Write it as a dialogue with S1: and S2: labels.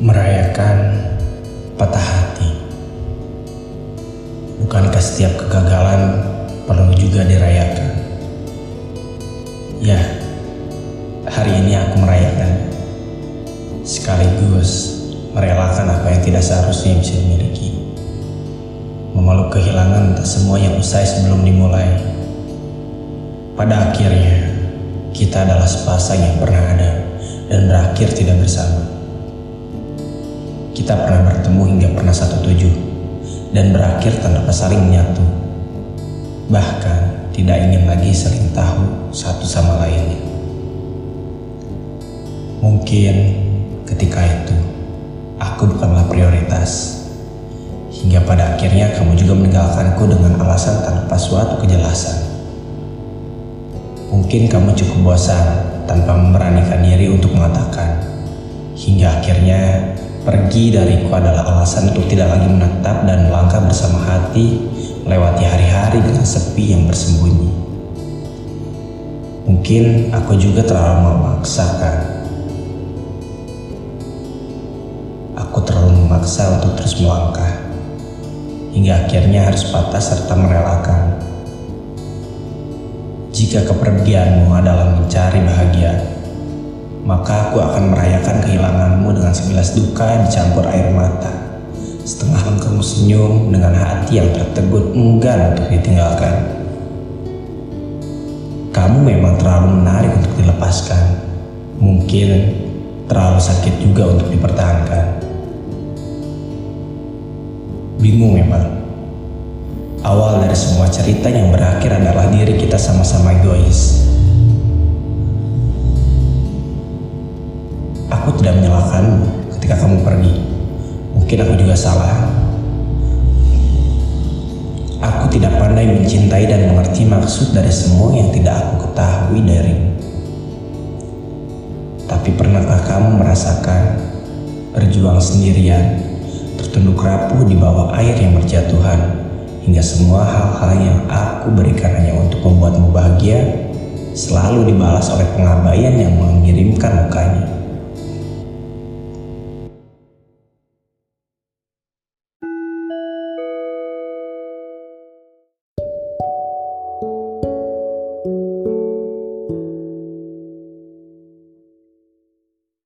S1: merayakan patah hati. Bukankah setiap kegagalan perlu juga dirayakan? Ya, hari ini aku merayakan. Sekaligus merelakan apa yang tidak seharusnya bisa dimiliki. Memeluk kehilangan tak semua yang usai sebelum dimulai. Pada akhirnya, kita adalah sepasang yang pernah ada dan berakhir tidak bersama. Kita pernah bertemu hingga pernah satu tujuh dan berakhir tanpa saling menyatu. Bahkan tidak ingin lagi saling tahu satu sama lainnya. Mungkin ketika itu aku bukanlah prioritas. Hingga pada akhirnya kamu juga meninggalkanku dengan alasan tanpa suatu kejelasan. Mungkin kamu cukup bosan tanpa memberanikan diri untuk mengatakan. Hingga akhirnya Pergi dariku adalah alasan untuk tidak lagi menetap dan melangkah bersama hati melewati hari-hari dengan sepi yang bersembunyi. Mungkin aku juga terlalu memaksakan. Aku terlalu memaksa untuk terus melangkah. Hingga akhirnya harus patah serta merelakan. Jika kepergianmu adalah mencari maka aku akan merayakan kehilanganmu dengan sebilas duka dicampur air mata. Setengah engkau senyum dengan hati yang tertegun enggan untuk ditinggalkan. Kamu memang terlalu menarik untuk dilepaskan. Mungkin terlalu sakit juga untuk dipertahankan. Bingung memang. Awal dari semua cerita yang berakhir adalah diri kita sama-sama egois Aku tidak menyalahkanmu ketika kamu pergi. Mungkin aku juga salah. Aku tidak pandai mencintai dan mengerti maksud dari semua yang tidak aku ketahui darimu. Tapi pernahkah kamu merasakan berjuang sendirian, tertunduk rapuh di bawah air yang berjatuhan, hingga semua hal-hal yang aku berikan hanya untuk membuatmu bahagia, selalu dibalas oleh pengabaian yang mengirimkan mukanya.